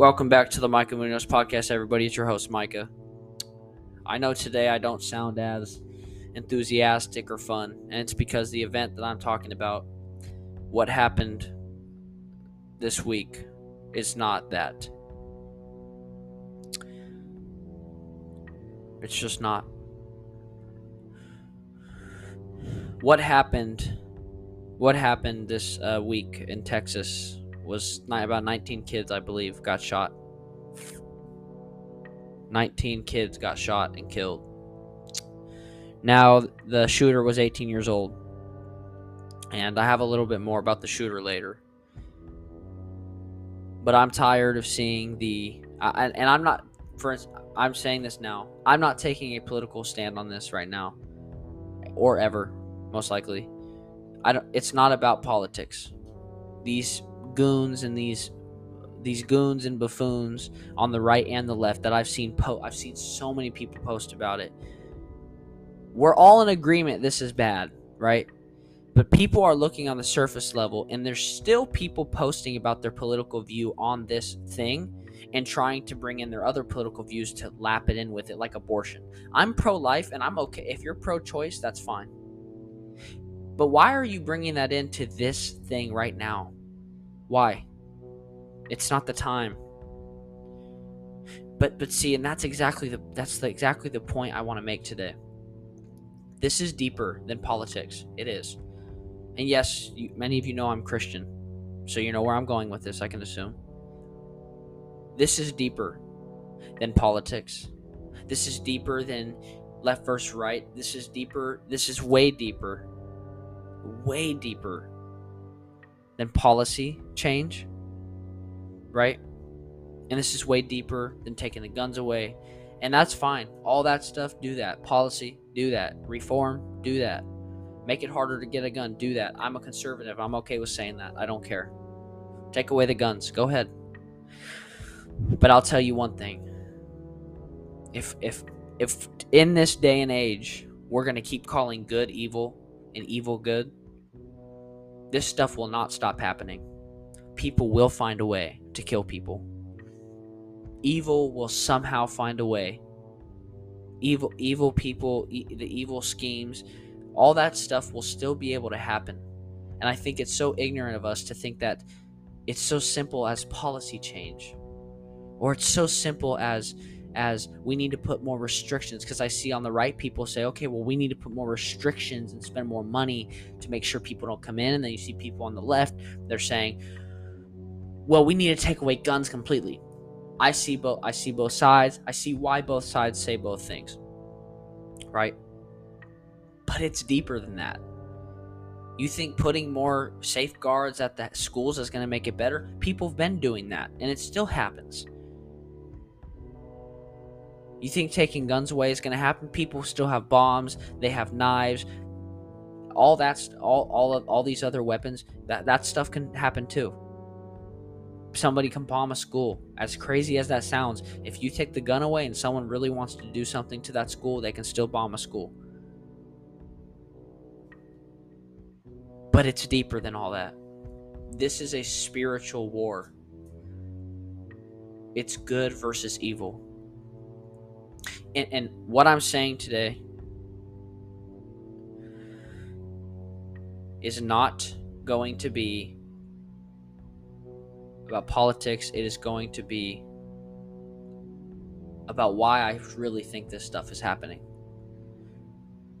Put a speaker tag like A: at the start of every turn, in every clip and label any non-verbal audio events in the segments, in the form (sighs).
A: Welcome back to the Micah Munoz podcast, everybody. It's your host, Micah. I know today I don't sound as enthusiastic or fun, and it's because the event that I'm talking about, what happened this week, is not that. It's just not. What happened? What happened this uh, week in Texas was about 19 kids, I believe, got shot. 19 kids got shot and killed. Now, the shooter was 18 years old. And I have a little bit more about the shooter later. But I'm tired of seeing the. and I'm not. For instance, I'm saying this now. I'm not taking a political stand on this right now. Or ever, most likely. I don't, it's not about politics. These goons and these these goons and buffoons on the right and the left that I've seen po- I've seen so many people post about it. We're all in agreement this is bad, right? But people are looking on the surface level and there's still people posting about their political view on this thing and trying to bring in their other political views to lap it in with it like abortion. I'm pro life and I'm okay. If you're pro choice, that's fine. But why are you bringing that into this thing right now? Why? It's not the time. But but see, and that's exactly the that's the, exactly the point I want to make today. This is deeper than politics. It is. And yes, you, many of you know I'm Christian. So you know where I'm going with this, I can assume. This is deeper than politics. This is deeper than left versus right. This is deeper. This is way deeper. Way deeper than policy change, right? And this is way deeper than taking the guns away. And that's fine. All that stuff, do that. Policy, do that. Reform, do that. Make it harder to get a gun, do that. I'm a conservative. I'm okay with saying that. I don't care. Take away the guns. Go ahead. But I'll tell you one thing. If if if in this day and age we're going to keep calling good evil and evil good, this stuff will not stop happening. People will find a way to kill people. Evil will somehow find a way. Evil, evil people, e- the evil schemes, all that stuff will still be able to happen. And I think it's so ignorant of us to think that it's so simple as policy change, or it's so simple as as we need to put more restrictions because I see on the right people say, okay, well, we need to put more restrictions and spend more money to make sure people don't come in. And then you see people on the left, they're saying, well, we need to take away guns completely. I see both I see both sides. I see why both sides say both things. Right? But it's deeper than that. You think putting more safeguards at the schools is going to make it better? People have been doing that, and it still happens. You think taking guns away is going to happen? People still have bombs, they have knives, all that's all all of all these other weapons. That that stuff can happen too. Somebody can bomb a school. As crazy as that sounds, if you take the gun away and someone really wants to do something to that school, they can still bomb a school. But it's deeper than all that. This is a spiritual war. It's good versus evil and, and what I'm saying today is not going to be about politics. It is going to be about why I really think this stuff is happening.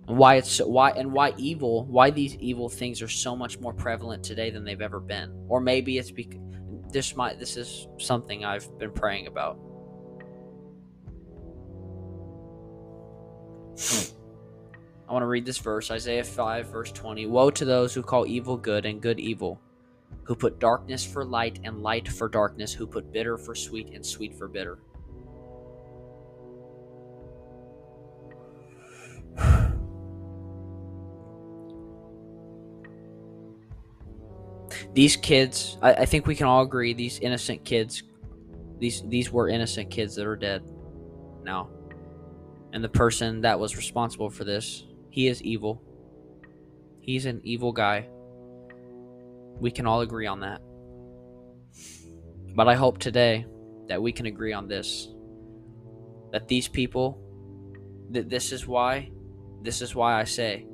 A: And why it's so, why and why evil, why these evil things are so much more prevalent today than they've ever been. Or maybe it's because this might this is something I've been praying about. Hmm. I want to read this verse Isaiah 5, verse 20. Woe to those who call evil good and good evil, who put darkness for light and light for darkness, who put bitter for sweet and sweet for bitter. (sighs) these kids, I, I think we can all agree, these innocent kids, these these were innocent kids that are dead now and the person that was responsible for this, he is evil. He's an evil guy. We can all agree on that. But I hope today that we can agree on this that these people that this is why this is why I say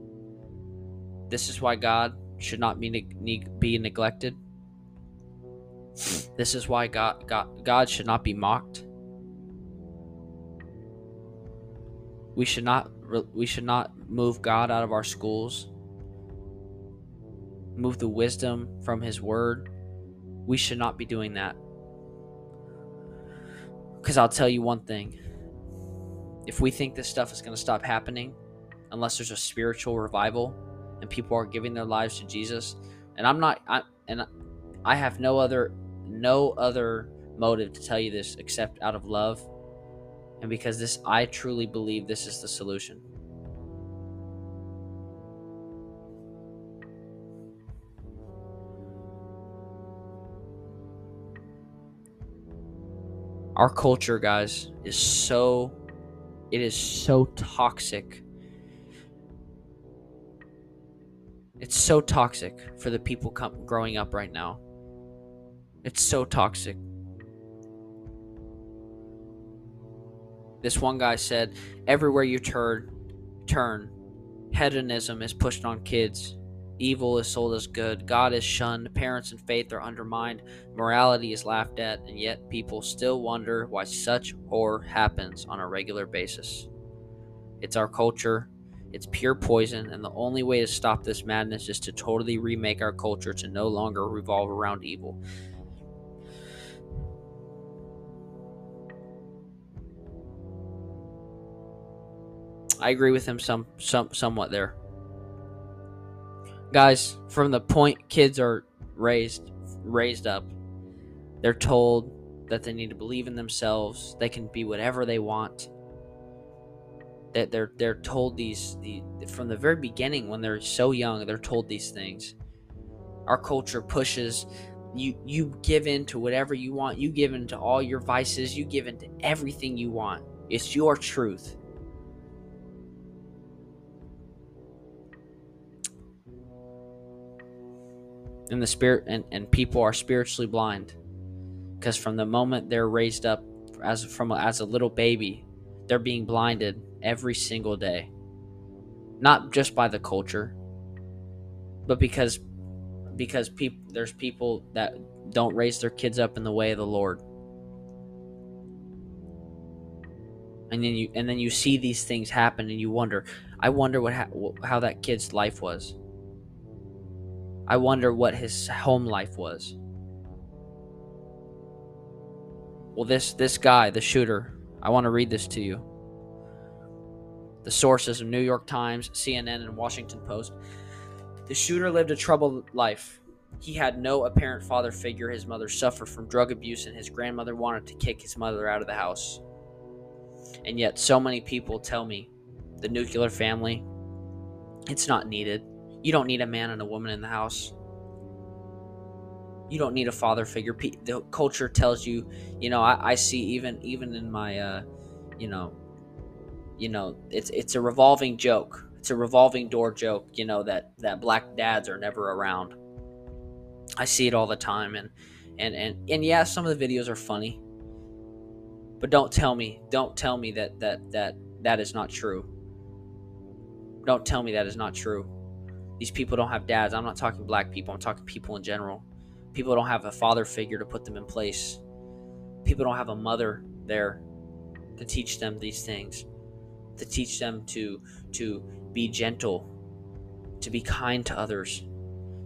A: this is why God should not be ne- be neglected. This is why God, God God should not be mocked. We should not we should not move God out of our schools. Move the wisdom from his word. We should not be doing that. Cuz I'll tell you one thing. If we think this stuff is going to stop happening unless there's a spiritual revival and people are giving their lives to Jesus, and I'm not I and I have no other no other motive to tell you this except out of love and because this I truly believe this is the solution. Our culture, guys, is so it is so toxic. It's so toxic for the people com- growing up right now. It's so toxic. This one guy said, "Everywhere you turn, turn, hedonism is pushed on kids. Evil is sold as good. God is shunned. Parents and faith are undermined. Morality is laughed at, and yet people still wonder why such horror happens on a regular basis. It's our culture. It's pure poison, and the only way to stop this madness is to totally remake our culture to no longer revolve around evil. I agree with him some some somewhat there. Guys, from the point kids are raised raised up, they're told that they need to believe in themselves. They can be whatever they want. That they're they're told these the from the very beginning when they're so young, they're told these things. Our culture pushes you you give in to whatever you want. You give in to all your vices. You give in to everything you want. It's your truth. And the spirit and, and people are spiritually blind. Because from the moment they're raised up as from as a little baby they're being blinded every single day. Not just by the culture but because because people there's people that don't raise their kids up in the way of the lord. And then you and then you see these things happen and you wonder i wonder what ha- how that kid's life was I wonder what his home life was. Well, this this guy, the shooter, I want to read this to you. The sources of New York Times, CNN, and Washington Post. The shooter lived a troubled life. He had no apparent father figure. His mother suffered from drug abuse, and his grandmother wanted to kick his mother out of the house. And yet, so many people tell me the nuclear family, it's not needed. You don't need a man and a woman in the house. You don't need a father figure. The culture tells you, you know, I, I see even even in my, uh, you know, you know, it's it's a revolving joke. It's a revolving door joke. You know that that black dads are never around. I see it all the time, and and and and yeah, some of the videos are funny, but don't tell me, don't tell me that that that that is not true. Don't tell me that is not true. These people don't have dads. I'm not talking black people, I'm talking people in general. People don't have a father figure to put them in place. People don't have a mother there to teach them these things, to teach them to to be gentle, to be kind to others.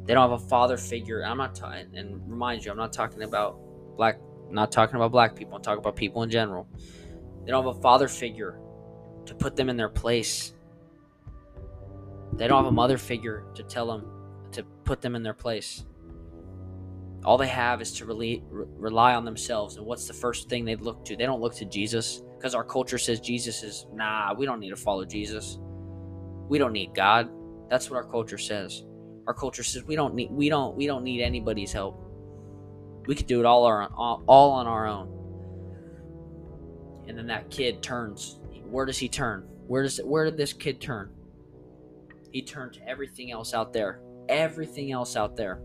A: They don't have a father figure. I'm not talking, and remind you, I'm not talking about black. Not talking about black people. I'm talking about people in general. They don't have a father figure to put them in their place they don't have a mother figure to tell them to put them in their place. All they have is to rely, rely on themselves. And what's the first thing they look to? They don't look to Jesus because our culture says Jesus is, nah, we don't need to follow Jesus. We don't need God. That's what our culture says. Our culture says we don't need we don't we don't need anybody's help. We could do it all our all, all on our own. And then that kid turns. Where does he turn? Where does where did this kid turn? He turned to everything else out there. Everything else out there.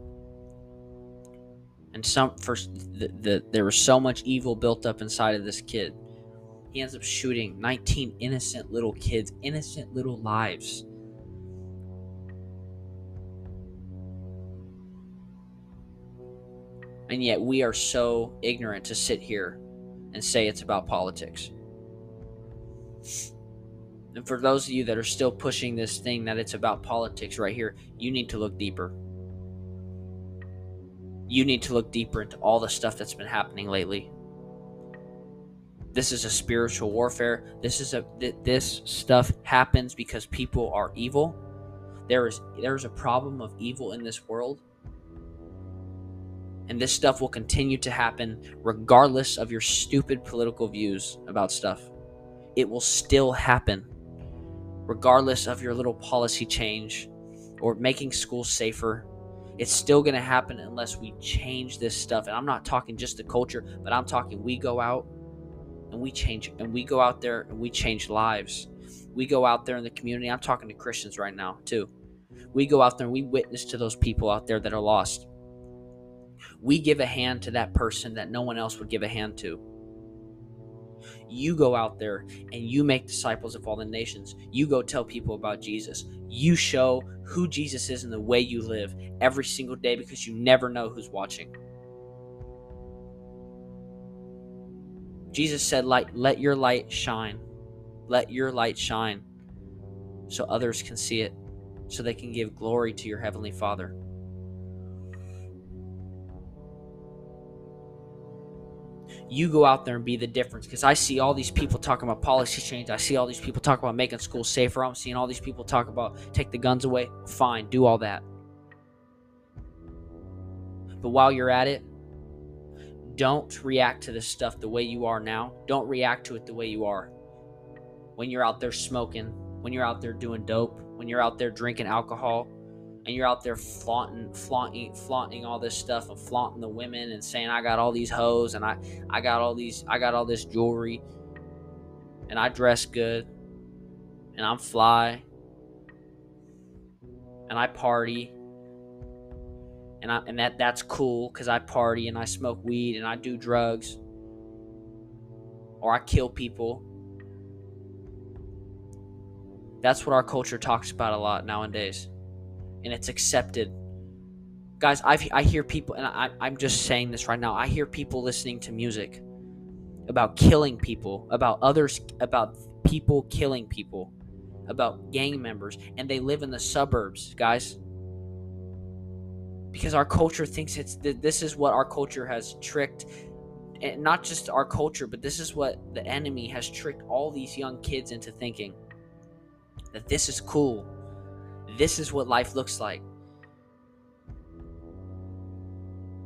A: And some first, the, the, there was so much evil built up inside of this kid. He ends up shooting 19 innocent little kids, innocent little lives. And yet we are so ignorant to sit here and say it's about politics. And for those of you that are still pushing this thing that it's about politics right here, you need to look deeper. You need to look deeper into all the stuff that's been happening lately. This is a spiritual warfare. This is a th- this stuff happens because people are evil. There is there is a problem of evil in this world and this stuff will continue to happen regardless of your stupid political views about stuff. It will still happen regardless of your little policy change or making schools safer. It's still going to happen unless we change this stuff. And I'm not talking just the culture, but I'm talking we go out and we change and we go out there and we change lives. We go out there in the community. I'm talking to Christians right now, too. We go out there and we witness to those people out there that are lost we give a hand to that person that no one else would give a hand to. You go out there and you make disciples of all the nations. You go tell people about Jesus. You show who Jesus is in the way you live every single day because you never know who's watching. Jesus said, "Light, let your light shine. Let your light shine so others can see it, so they can give glory to your heavenly Father." You go out there and be the difference because I see all these people talking about policy change. I see all these people talk about making schools safer. I'm seeing all these people talk about take the guns away. Fine, do all that. But while you're at it, don't react to this stuff the way you are now. Don't react to it the way you are. When you're out there smoking, when you're out there doing dope, when you're out there drinking alcohol, and you're out there flaunting, flaunting, flaunting all this stuff and flaunting the women and saying I got all these hoes and I, I got all these, I got all this jewelry, and I dress good, and I'm fly, and I party, and I, and that that's cool because I party and I smoke weed and I do drugs, or I kill people. That's what our culture talks about a lot nowadays and it's accepted. Guys, i I hear people, and I, I'm just saying this right now. I hear people listening to music about killing people, about others, about people killing people, about gang members, and they live in the suburbs, guys. Because our culture thinks it's this is what our culture has tricked, and not just our culture, but this is what the enemy has tricked all these young kids into thinking that this is cool this is what life looks like.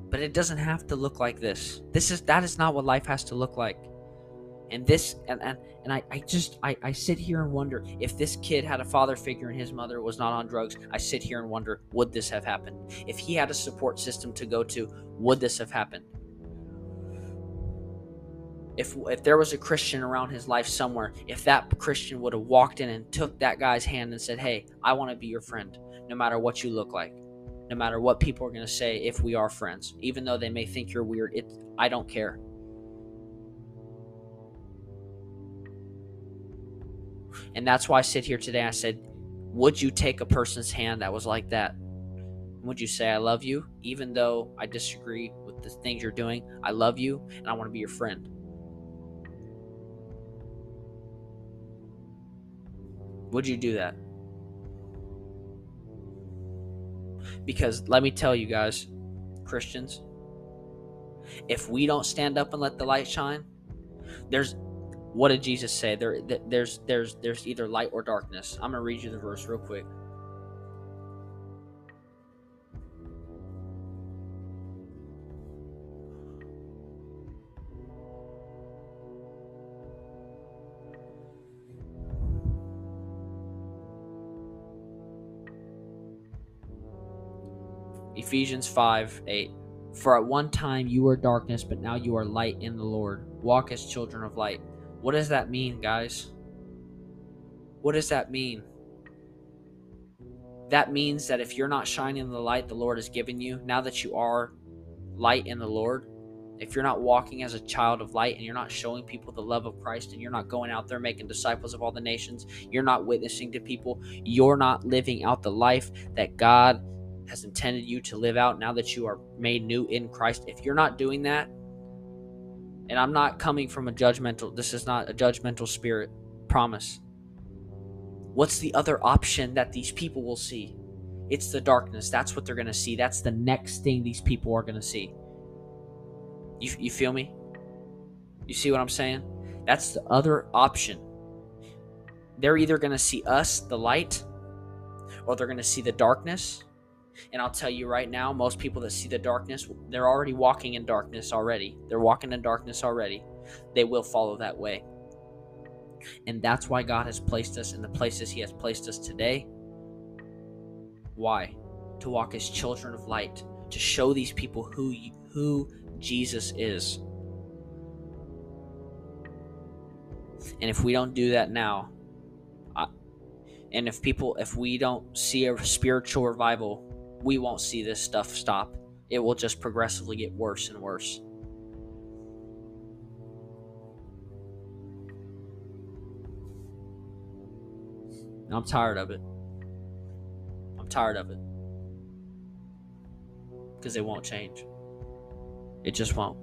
A: But it doesn't have to look like this. This is that is not what life has to look like. And this and and, and I, I just I, I sit here and wonder if this kid had a father figure and his mother was not on drugs, I sit here and wonder, would this have happened? If he had a support system to go to, would this have happened? If if there was a Christian around his life somewhere, if that Christian would have walked in and took that guy's hand and said, "Hey, I want to be your friend, no matter what you look like, no matter what people are going to say if we are friends, even though they may think you're weird, it I don't care." And that's why I sit here today. I said, "Would you take a person's hand that was like that? Would you say I love you, even though I disagree with the things you're doing? I love you, and I want to be your friend." Would you do that? Because let me tell you guys, Christians, if we don't stand up and let the light shine, there's what did Jesus say? There there's there's there's either light or darkness. I'm to read you the verse real quick. Ephesians 5 8. For at one time you were darkness, but now you are light in the Lord. Walk as children of light. What does that mean, guys? What does that mean? That means that if you're not shining the light the Lord has given you, now that you are light in the Lord, if you're not walking as a child of light and you're not showing people the love of Christ and you're not going out there making disciples of all the nations, you're not witnessing to people, you're not living out the life that God has intended you to live out now that you are made new in Christ. If you're not doing that, and I'm not coming from a judgmental, this is not a judgmental spirit, promise. What's the other option that these people will see? It's the darkness. That's what they're going to see. That's the next thing these people are going to see. You, you feel me? You see what I'm saying? That's the other option. They're either going to see us, the light, or they're going to see the darkness. And I'll tell you right now, most people that see the darkness, they're already walking in darkness already. They're walking in darkness already. They will follow that way. And that's why God has placed us in the places He has placed us today. Why? To walk as children of light, to show these people who who Jesus is. And if we don't do that now, I, and if people, if we don't see a spiritual revival, we won't see this stuff stop. It will just progressively get worse and worse. And I'm tired of it. I'm tired of it. Because it won't change. It just won't.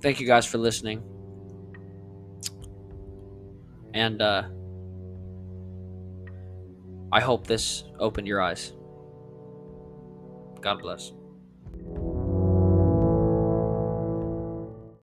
A: Thank you guys for listening. And uh, I hope this opened your eyes. God bless.